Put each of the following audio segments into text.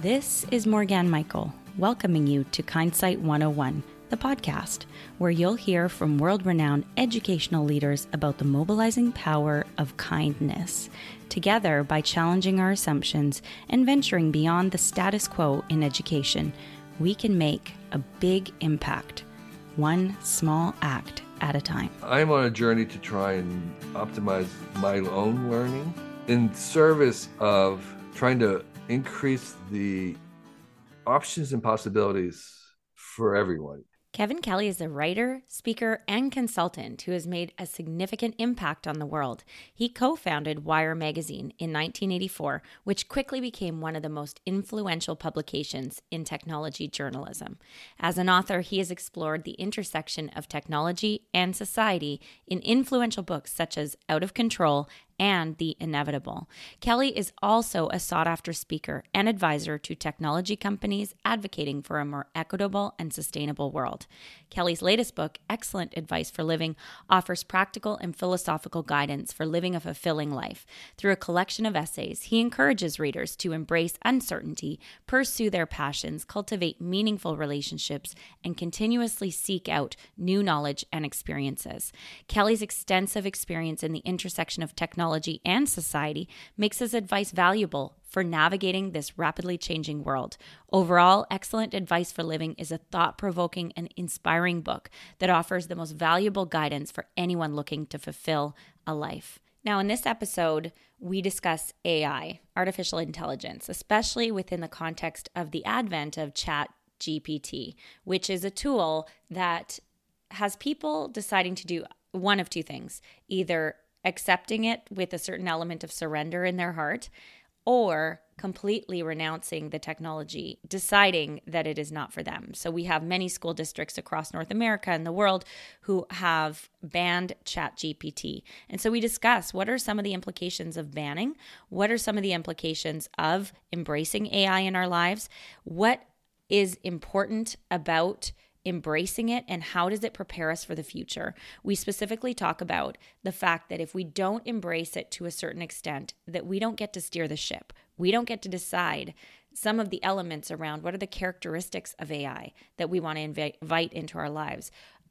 This is Morgane Michael, welcoming you to Kindsight 101, the podcast, where you'll hear from world renowned educational leaders about the mobilizing power of kindness. Together, by challenging our assumptions and venturing beyond the status quo in education, we can make a big impact, one small act at a time. I'm on a journey to try and optimize my own learning in service of trying to increase the options and possibilities for everyone. Kevin Kelly is a writer, speaker, and consultant who has made a significant impact on the world. He co founded Wired Magazine in 1984, which quickly became one of the most influential publications in technology journalism. As an author, he has explored the intersection of technology and society in influential books such as Out of Control and the inevitable. Kelly is also a sought after speaker and advisor to technology companies advocating for a more equitable and sustainable world. Kelly's latest book, Excellent Advice for Living, offers practical and philosophical guidance for living a fulfilling life. Through a collection of essays, he encourages readers to embrace uncertainty, pursue their passions, cultivate meaningful relationships, and continuously seek out new knowledge and experiences. Kelly's extensive experience in the intersection of technology and society makes his advice valuable for navigating this rapidly changing world. Overall, Excellent Advice for Living is a thought provoking and inspiring book that offers the most valuable guidance for anyone looking to fulfill a life. Now, in this episode, we discuss AI, artificial intelligence, especially within the context of the advent of Chat GPT, which is a tool that has people deciding to do one of two things either accepting it with a certain element of surrender in their heart or completely renouncing the technology, deciding that it is not for them. So we have many school districts across North America and the world who have banned ChatGPT. And so we discuss what are some of the implications of banning? What are some of the implications of embracing AI in our lives? What is important about embracing it and how does it prepare us for the future? We specifically talk about the fact that if we don't embrace it to a certain extent that we don't get to steer the ship. We don't get to decide some of the elements around what are the characteristics of ai that we want to invite into our lives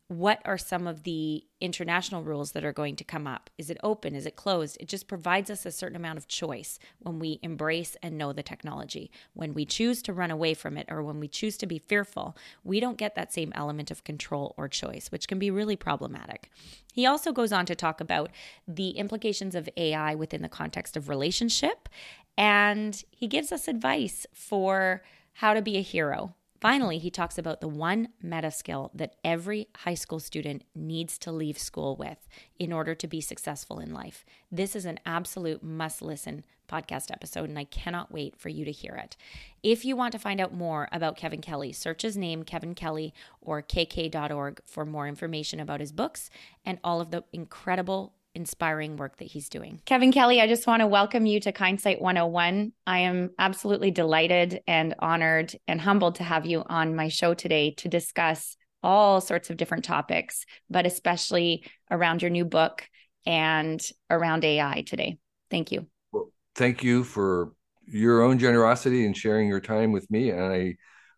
what are some of the international rules that are going to come up? Is it open? Is it closed? It just provides us a certain amount of choice when we embrace and know the technology. When we choose to run away from it or when we choose to be fearful, we don't get that same element of control or choice, which can be really problematic. He also goes on to talk about the implications of AI within the context of relationship, and he gives us advice for how to be a hero Finally, he talks about the one meta skill that every high school student needs to leave school with in order to be successful in life. This is an absolute must listen podcast episode, and I cannot wait for you to hear it. If you want to find out more about Kevin Kelly, search his name, Kevin Kelly, or kk.org for more information about his books and all of the incredible inspiring work that he's doing. Kevin Kelly, I just want to welcome you to Kindsight 101. I am absolutely delighted and honored and humbled to have you on my show today to discuss all sorts of different topics, but especially around your new book and around AI today. Thank you. Well, thank you for your own generosity and sharing your time with me. And I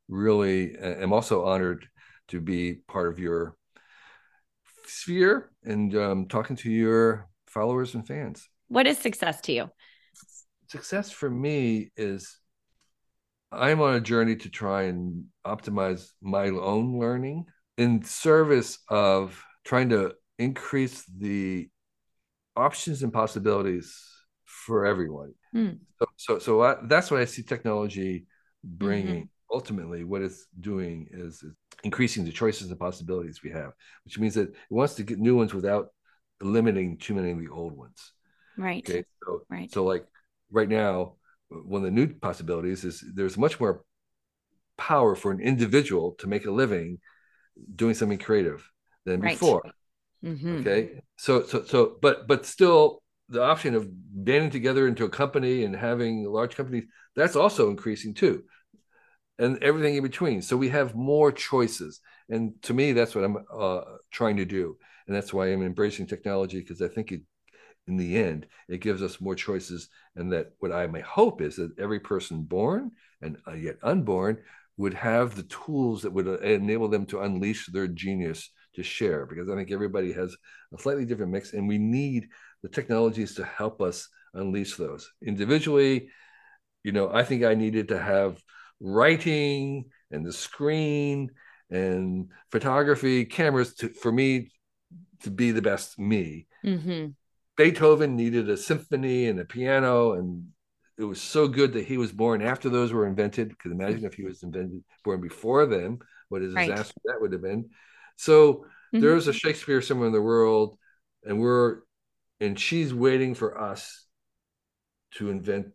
really uh, am also honored to be part of your sphere and um, talking to your followers and fans. What is success to you? Success for me is I'm on a journey to try and optimize my own learning in service of trying to increase the options and possibilities for everyone. Mm. So, so, so I, that's what I see technology bringing. Mm-hmm. Ultimately, what it's doing is, is increasing the choices and possibilities we have, which means that it wants to get new ones without eliminating too many of the old ones. Right. Okay. So, right. so like right now, one of the new possibilities is there's much more power for an individual to make a living doing something creative than right. before. Mm-hmm. Okay. So, so, so, but, but still the option of banding together into a company and having large companies, that's also increasing too and everything in between. So we have more choices. And to me, that's what I'm uh, trying to do. And that's why I'm embracing technology because I think it in the end, it gives us more choices. And that what I may hope is that every person born and uh, yet unborn would have the tools that would uh, enable them to unleash their genius to share. Because I think everybody has a slightly different mix, and we need the technologies to help us unleash those individually. You know, I think I needed to have writing and the screen and photography cameras to, for me to be the best me. Mm-hmm. Beethoven needed a symphony and a piano, and it was so good that he was born after those were invented. Because imagine if he was invented born before them, what a disaster right. that would have been. So mm-hmm. there's a Shakespeare somewhere in the world, and we're and she's waiting for us to invent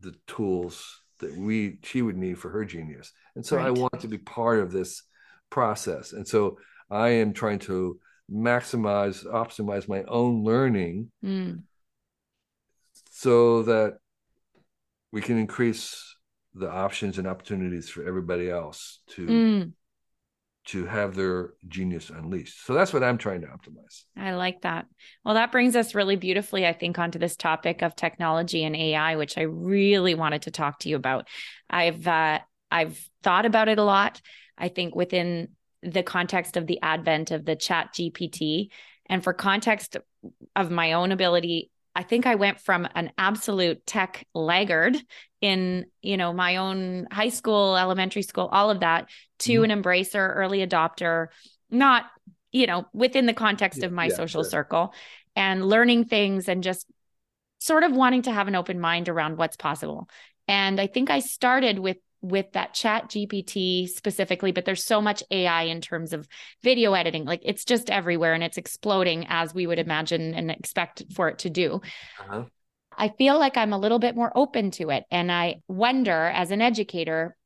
the tools that we she would need for her genius. And so right. I want to be part of this process. And so I am trying to maximize, optimize my own learning mm. so that we can increase the options and opportunities for everybody else to mm. To have their genius unleashed. So that's what I'm trying to optimize. I like that. Well, that brings us really beautifully, I think, onto this topic of technology and AI, which I really wanted to talk to you about. I've uh, I've thought about it a lot. I think within the context of the advent of the chat GPT and for context of my own ability I think I went from an absolute tech laggard in, you know, my own high school, elementary school, all of that to mm-hmm. an embracer, early adopter, not, you know, within the context yeah, of my yeah, social sure. circle and learning things and just sort of wanting to have an open mind around what's possible. And I think I started with with that chat GPT specifically, but there's so much AI in terms of video editing. Like it's just everywhere and it's exploding as we would imagine and expect for it to do. Uh-huh. I feel like I'm a little bit more open to it. And I wonder as an educator,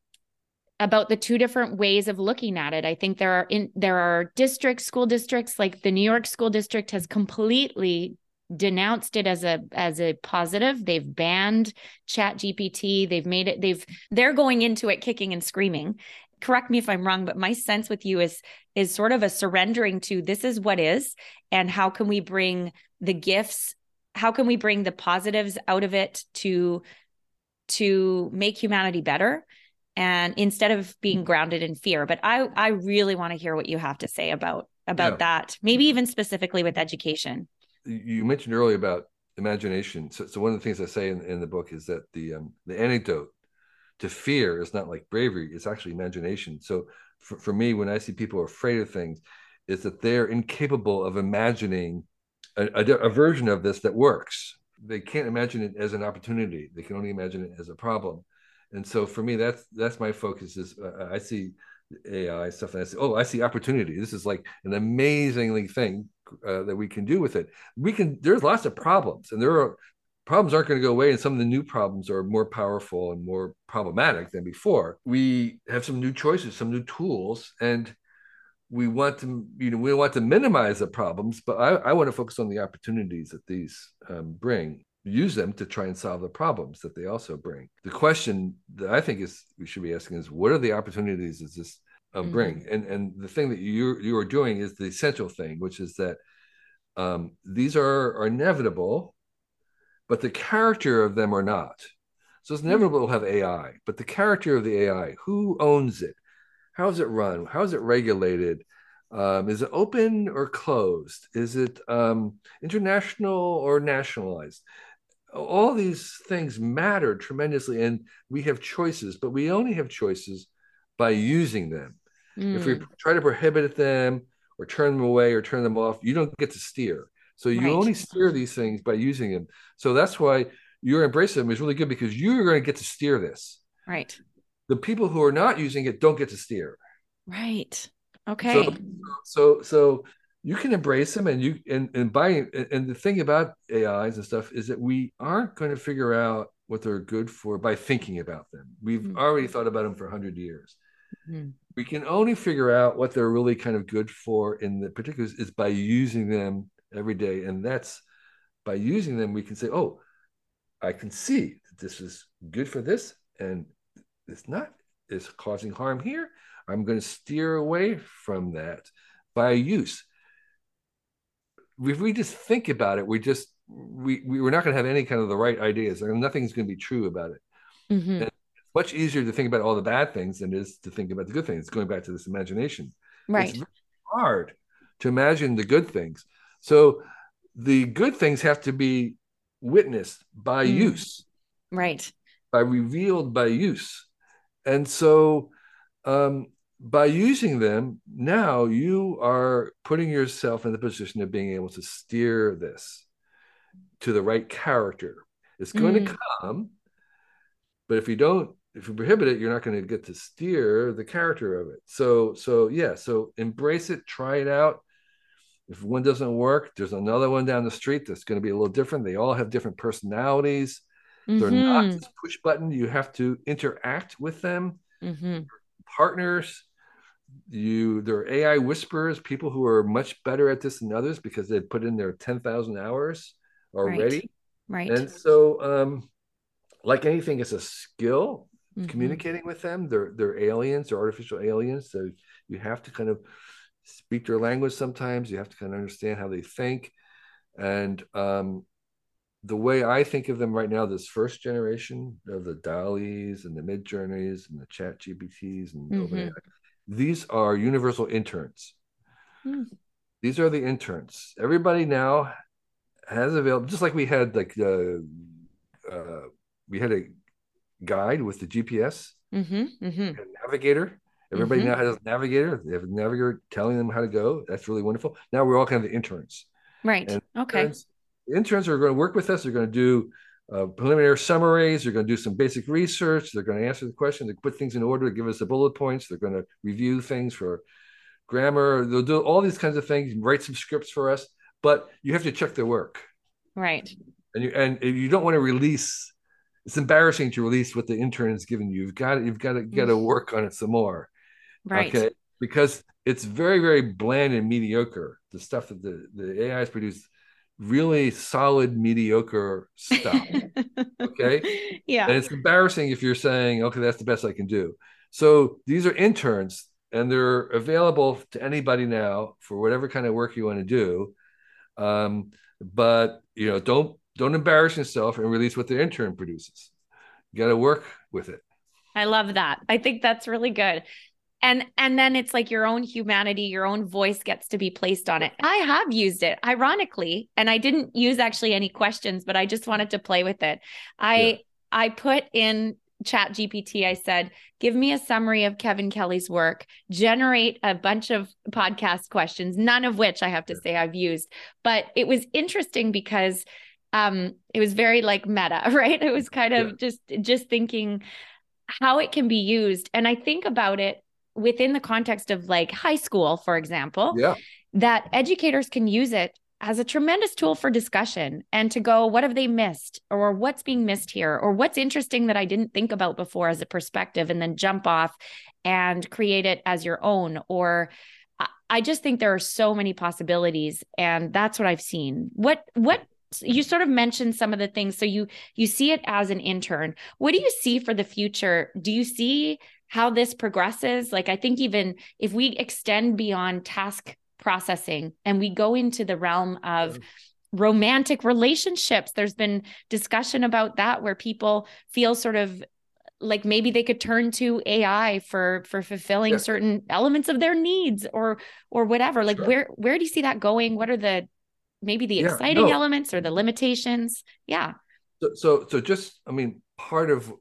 about the two different ways of looking at it. I think there are in there are districts, school districts, like the New York School District has completely denounced it as a as a positive they've banned chat gpt they've made it they've they're going into it kicking and screaming correct me if i'm wrong but my sense with you is is sort of a surrendering to this is what is and how can we bring the gifts how can we bring the positives out of it to to make humanity better and instead of being grounded in fear but i i really want to hear what you have to say about about yeah. that maybe even specifically with education you mentioned earlier about imagination. So, so one of the things I say in, in the book is that the um, the antidote to fear is not like bravery; it's actually imagination. So for, for me, when I see people afraid of things, is that they're incapable of imagining a, a, a version of this that works. They can't imagine it as an opportunity. They can only imagine it as a problem. And so for me, that's that's my focus. Is uh, I see AI stuff, and I say, oh, I see opportunity. This is like an amazingly thing uh, that we can do with it. We can. There's lots of problems, and there are problems aren't going to go away, and some of the new problems are more powerful and more problematic than before. We have some new choices, some new tools, and we want to, you know, we want to minimize the problems, but I, I want to focus on the opportunities that these um, bring. Use them to try and solve the problems that they also bring. The question that I think is we should be asking is, what are the opportunities does this uh, mm-hmm. bring. And and the thing that you you are doing is the essential thing, which is that um, these are, are inevitable, but the character of them are not. So it's mm-hmm. inevitable to have AI, but the character of the AI, who owns it? How is it run? How is it regulated? Um, is it open or closed? Is it um, international or nationalized? All these things matter tremendously, and we have choices, but we only have choices by using them. Mm. If we mm. try to prohibit them or turn them away or turn them off, you don't get to steer. So you right. only steer these things by using them. So that's why your embrace them is really good because you're going to get to steer this. Right. The people who are not using it don't get to steer. Right. Okay. So so, so you can embrace them and you and and by and the thing about AIs and stuff is that we aren't going to figure out what they're good for by thinking about them. We've mm-hmm. already thought about them for 100 years. Mm-hmm. We can only figure out what they're really kind of good for in the particulars is by using them every day. And that's by using them, we can say, oh, I can see that this is good for this and it's not, it's causing harm here. I'm going to steer away from that by use. If we just think about it, we just we, we we're not going to have any kind of the right ideas and nothing's going to be true about it Mm-hmm. and it's much easier to think about all the bad things than it is to think about the good things going back to this imagination Right. it's hard to imagine the good things so the good things have to be witnessed by Mm. use Right. by revealed by use and so um, by using them now you are putting yourself in the position of being able to steer this to the right character. It's going Mm. to come but if you don't if you prohibit it you're not going to get to steer the character of it. So so yeah so embrace it try it out. If one doesn't work there's another one down the street that's going to be a little different. They all have different personalities they're not just push button. You have to interact with them. Mhm. partners you there are ai whisperers people who are much better at this than others because they've put in their 10000 hours already. Right. and so um like anything it's a skill Mhm. communicating with them. They're they're aliens they're artificial aliens. So you have to kind of speak their language sometimes. You have to kind of understand how they think. And um the way I think of them right now, this first generation of the DALL-Es and the Mid Journeys and the Chat GPTs and Mhm. OpenAI, these are universal interns. Hmm. These are the interns. Everybody now has available, just like we had like the uh, we had a guide with the GPS Mhm. Mhm. a navigator. Everybody Mhm. now has a navigator. They have a navigator telling them how to go. That's really wonderful. Now we're all kind of the interns. Right. And Okay. interns, interns are going to work with us. They're going to do uh, preliminary summaries. They're going to do some basic research. They're going to answer the questions. They put things in order. Give us the bullet points. They're going to review things for grammar. They'll do all these kinds of things. Write some scripts for us. But you have to check their work, Right. and you and you don't want to release. It's embarrassing to release what the intern has given you. You've got to, you've got to got to work on it some more. Right. Okay. Because it's very, very bland and mediocre. The stuff that the, the AI has produce, really solid, mediocre stuff. Okay. Yeah. and it's embarrassing if you're saying, okay, that's the best I can do. So these are interns and they're available to anybody now for whatever kind of work you want to do. Um, but you know, don't don't embarrass yourself and release what the intern produces. You got to work with it. I love that. I think that's really good. And and then it's like your own humanity, your own voice gets to be placed on it. I have used it ironically, and I didn't use actually any questions, but I just wanted to play with it. I Yeah. I put in chat GPT, I said, give me a summary of Kevin Kelly's work, generate a bunch of podcast questions, none of which I have to say I've used. But it was interesting because um it was very like meta, right? It was kind of Yeah. just just thinking how it can be used. And I think about it within the context of like high school, for example, Yeah. that educators can use it as a tremendous tool for discussion and to go, what have they missed? Or what's being missed here? Or what's interesting that I didn't think about before as a perspective, and then jump off and create it as your own. Or I- I just think there are so many possibilities. And that's what I've seen. What, what, you sort of mentioned some of the things so you you see it as an intern what do you see for the future do you see how this progresses like i think even if we extend beyond task processing and we go into the realm of romantic relationships there's been discussion about that where people feel sort of like maybe they could turn to ai for for fulfilling Yeah. certain elements of their needs or or whatever like Sure. where where do you see that going what are the maybe the Yeah, exciting no. elements or the limitations yeah So, so, so just, I mean, part of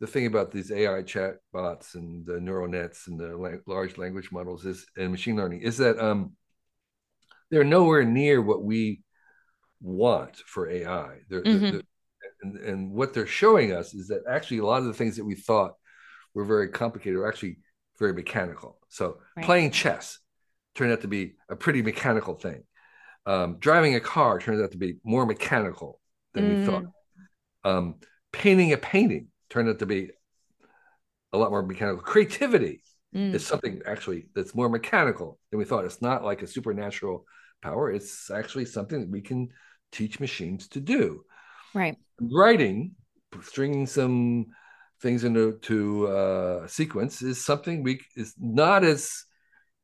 the thing about these AI chat bots and the neural nets and the la- large language models is and machine learning is that um, they're nowhere near what we want for AI. They're, Mhm. they're- and, and what they're showing us is that actually a lot of the things that we thought were very complicated are actually very mechanical. So Right. playing chess turned out to be a pretty mechanical thing. Um, driving a car turns out to be more mechanical than we Mm. thought um, painting a painting turned out to be a lot more mechanical. Creativity Mm. is something actually that's more mechanical than we thought. It's not like a supernatural power. It's actually something that we can teach machines to do. right Writing, stringing some things into to uh, sequence is something we is not as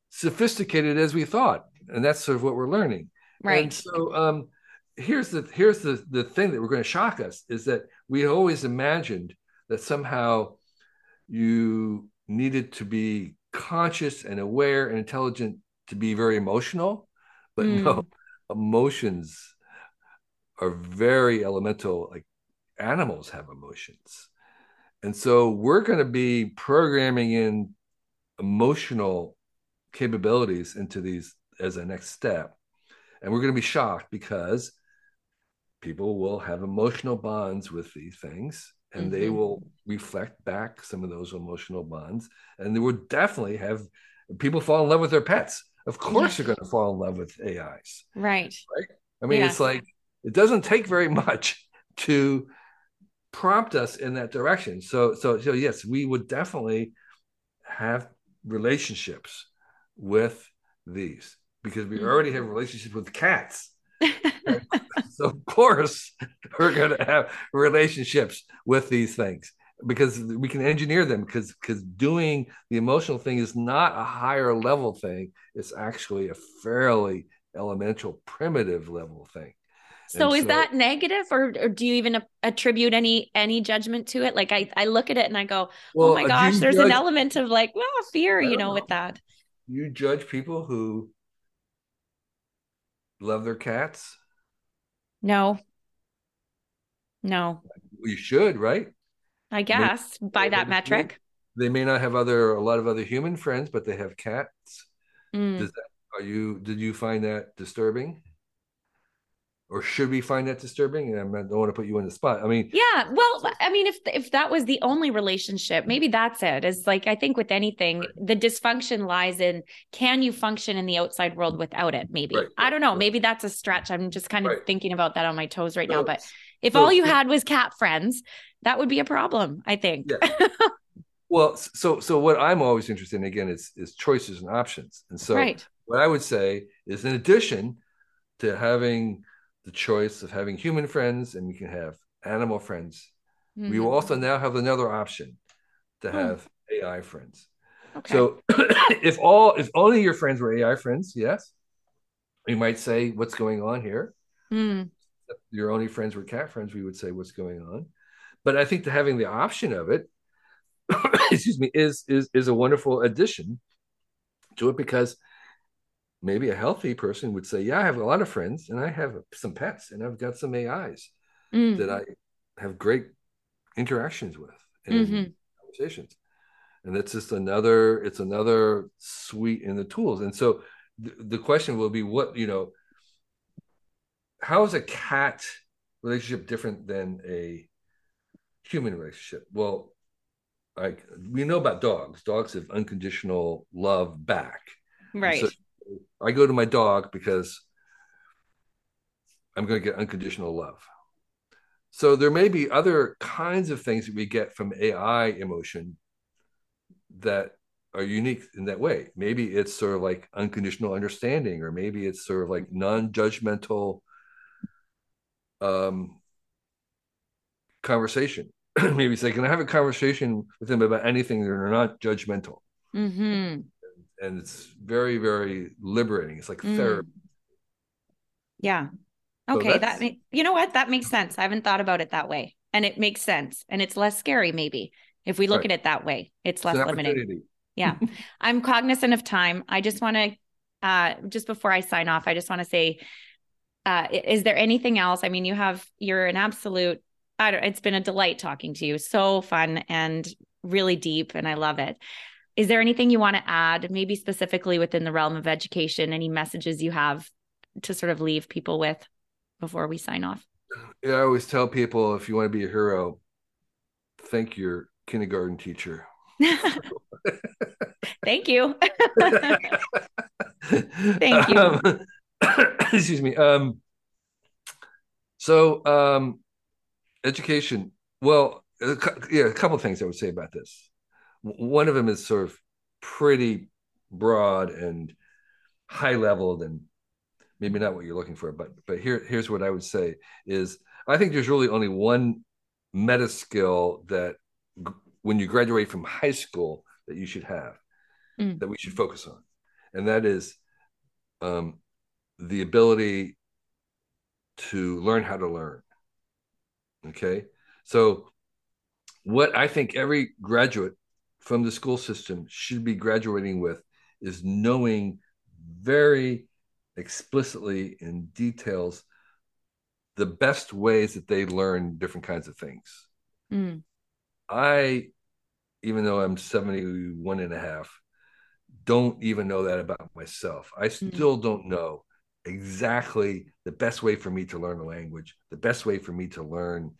sophisticated as we thought, and that's sort of what we're learning. right And so, um, here's the here's the the thing that we're going to shock us is that we always imagined that somehow you needed to be conscious and aware and intelligent to be very emotional. But mm. no emotions are very elemental like animals have emotions. And so we're going to be programming in emotional capabilities into these as a next step. And we're going to be shocked because people will have emotional bonds with these things and mm-hmm. they will reflect back some of those emotional bonds and they will definitely have people fall in love with their pets of course yeah. they're going to fall in love with ais right right i mean yeah. it's like it doesn't take very much to prompt us in that direction so so so yes we would definitely have relationships with these because we mm-hmm. already have relationships with cats so of course we're going to have relationships with these things because we can engineer them because because doing the emotional thing is not a higher level thing. It's actually a fairly elemental primitive level thing. So and is so, that negative or, or, do you even attribute any any judgment to it? Like i i look at it and i go oh well, oh my gosh there's judge, an element of like well fear you know, know with that. You judge people who love their cats no. No. You should, right? I guess may, by that metric. They may not have other a lot of other human friends, but they have cats. Mm. Does that are you did you find that disturbing? Or should we find that disturbing? And I don't want to put you in the spot. I mean, yeah. Well, I mean, if if that was the only relationship, maybe that's it. Is like I think with anything, right. the dysfunction lies in can you function in the outside world without it? Maybe right. I don't know. Right. Maybe that's a stretch. I'm just kind of thinking about that on my toes right now. But if so, all you had was cat friends, that would be a problem. I think. Yeah. well, so so what I'm always interested in again is is choices and options. And so what I would say is, in addition to having the choice of having human friends and we can have animal friends. Mm-hmm. We will also now have another option to hmm. have mm. AI friends. Okay. So if all if only your friends were AI friends, yes, you might say what's going on here. Mm. If your only friends were cat friends, we would say what's going on. But I think that having the option of it, excuse me, is is is a wonderful addition to it because maybe a healthy person would say, Yeah, I have a lot of friends and I have some pets and I've got some AIs mm. that I have great interactions with and mm-hmm. conversations. And it's just another, it's another suite in the tools. And so th- the question will be what, you know, how is a cat relationship different than a human relationship? Well, like we know about dogs. Dogs have unconditional love back. Right. So I go to my dog because I'm going to get unconditional love. So there may be other kinds of things that we get from AI emotion that are unique in that way. Maybe it's sort of like unconditional understanding, or maybe it's sort of like non-judgmental um, conversation. maybe say, can I have a conversation with them about anything that are not judgmental? Mm-hmm and it's very very liberating. It's like mm. therapy. Yeah. Okay so that you know what? That makes sense. I haven't thought about it that way. And it makes sense. And it's less scary maybe. If we look right. at it that way it's less it's limiting yeah. I'm cognizant of time. I just want to uh just before i sign off i just want to say uh is there anything else? I mean you have you're an absolute I don't, it's been a delight talking to you. So fun and really deep and i love it is there anything you want to add, maybe specifically within the realm of education, any messages you have to sort of leave people with before we sign off? Yeah, I always tell people if you want to be a hero, thank your kindergarten teacher. thank you. thank you. Um, excuse me. Um, so, um, education. Well, yeah, a couple of things I would say about this one of them is sort of pretty broad and high level and maybe not what you're looking for but but here here's what i would say is i think there's really only one meta skill that g- when you graduate from high school that you should have mm. that we should focus on and that is um, the ability to learn how to learn. Okay. So, what I think every graduate from the school system should be graduating with is knowing very explicitly in details the best ways that they learn different kinds of things. Mm. I, even though I'm 71 and a half, don't even know that about myself. I mm. still mm. don't know exactly the best way for me to learn a language, the best way for me to learn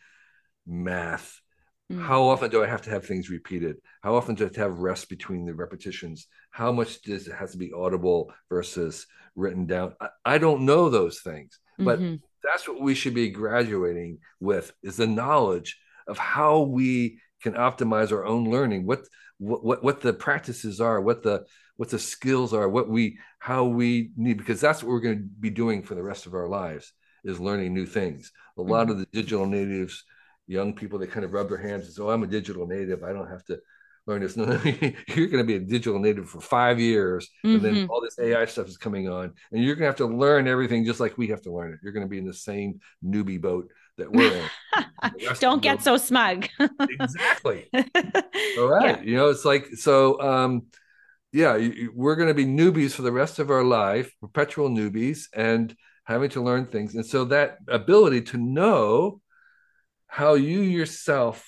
math. Mm. How often do I have to have things repeated? How often do I have to have rest between the repetitions? How much does it have to be audible versus written down? I, I don't know those things, but mm-hmm. that's what we should be graduating with is the knowledge of how we can optimize our own learning, what what what the practices are, what the what the skills are, what we how we need because that's what we're going to be doing for the rest of our lives is learning new things. A lot mm-hmm. of the digital natives, young people, they kind of rub their hands and say, "Oh, I'm a digital native. I don't have to learn this." No, you're going to be a digital native for five years, mm-hmm. and then mm-hmm. all this AI stuff is coming on, and you're going to have to learn everything just like we have to learn it. You're going to be in the same newbie boat that we're in. Don't get so smug. exactly. All right. Yeah. You know, it's like so. um yeah, we're going to be newbies for the rest of our life, perpetual newbies, and having to learn things. And so that ability to know how you yourself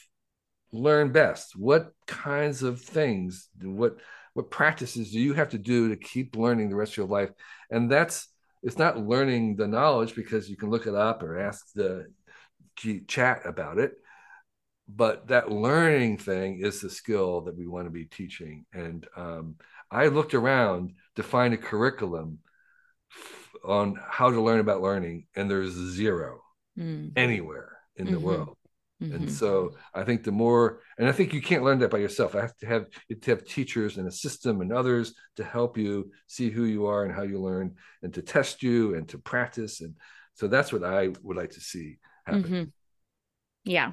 learn best, what kinds of things, what what practices do you have to do to keep learning the rest of your life? And that's it's not learning the knowledge because you can look it up or ask the chat about it but that learning thing is the skill that we want to be teaching and um, i looked around to find a curriculum on how to learn about learning and there's zero mm. anywhere in mm-hmm. the world mm-hmm. and so i think the more and i think you can't learn that by yourself i have to have to have teachers and a system and others to help you see who you are and how you learn and to test you and to practice and so that's what i would like to see happen mm-hmm. yeah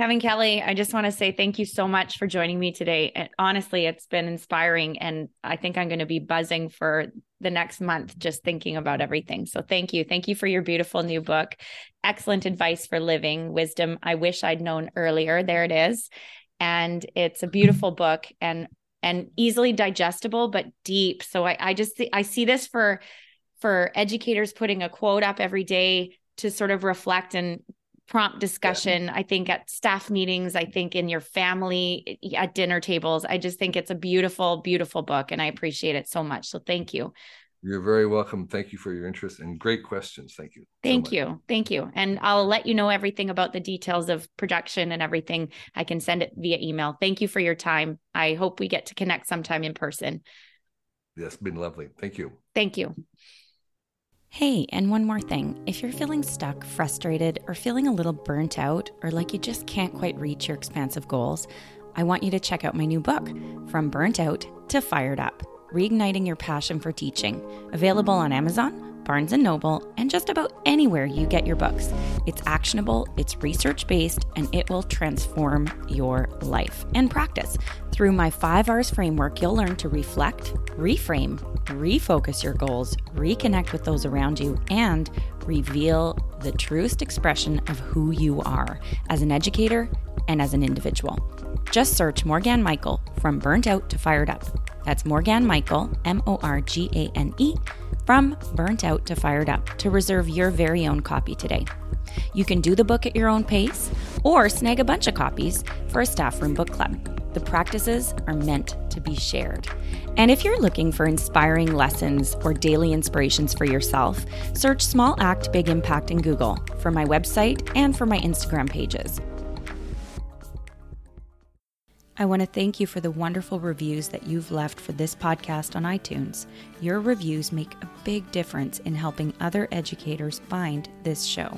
Kevin Kelly, I just want to say thank you so much for joining me today. And honestly, it's been inspiring. And I think I'm going to be buzzing for the next month just thinking about everything. So thank you. Thank you for your beautiful new book. Excellent advice for living, wisdom I wish I'd known earlier. There it is. And it's a beautiful book and and easily digestible, but deep. So I, I just I see this for for educators putting a quote up every day to sort of reflect and prompt discussion yeah. i think at staff meetings i think in your family eh, at dinner tables. I just think it's a beautiful beautiful book and i appreciate it so much. So thank you. You're very welcome. Thank you for your interest and great questions. Thank you thank so you. Thank you. And i'll let you know everything about the details of production and everything. I can send it via email. Thank you for your time. I hope we get to connect sometime in person. Yes been lovely. Thank you. Thank you Hey, and one more thing. If you're feeling stuck, frustrated, or feeling a little burnt out, or like you just can't quite reach your expansive goals, I want you to check out my new book, From Burnt Out to Fired Up Reigniting Your Passion for Teaching, available on Amazon Barnes & Noble, and just about anywhere you get your books. It's actionable, it's research-based, and it will transform your life and practice. Through my 5 R's framework, you'll learn to reflect, reframe, refocus your goals, reconnect with those around you, and reveal the truest expression of who you are as an educator and as an individual. Just search Morgane Michael from Burnt Out to Fired Up. That's Morgane Michael, M O R G A N E from Burnt Out to Fired Up to reserve your very own copy today. You can do the book at your own pace or snag a bunch of copies for a staff room book club. The practices are meant to be shared. And if you're looking for inspiring lessons or daily inspirations for yourself, search Small Act Big Impact in Google for my website and for my Instagram pages. I want to thank you for the wonderful reviews that you've left for this podcast on iTunes. Your reviews make a big difference in helping other educators find this show.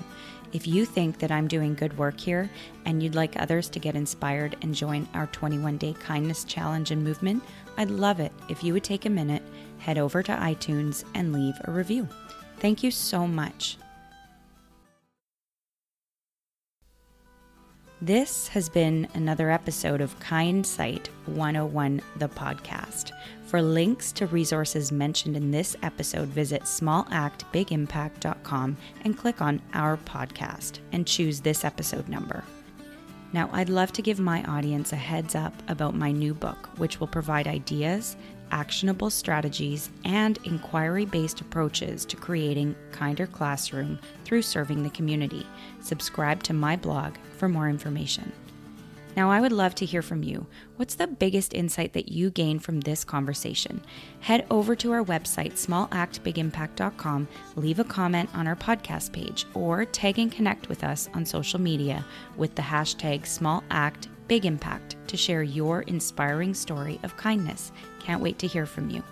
If you think that I'm doing good work here and you'd like others to get inspired and join our 21 day kindness challenge and movement, I'd love it if you would take a minute, head over to iTunes, and leave a review. Thank you so much. This has been another episode of Kindsight 101, the podcast. For links to resources mentioned in this episode, visit smallactbigimpact.com and click on our podcast and choose this episode number. Now, I'd love to give my audience a heads up about my new book, which will provide ideas, actionable strategies, and inquiry based approaches to creating kinder classroom through serving the community. Subscribe to my blog for more information. Now, I would love to hear from you. What's the biggest insight that you gained from this conversation? Head over to our website, smallactbigimpact.com, leave a comment on our podcast page, or tag and connect with us on social media with the hashtag SmallActBigImpact to share your inspiring story of kindness. Can't wait to hear from you.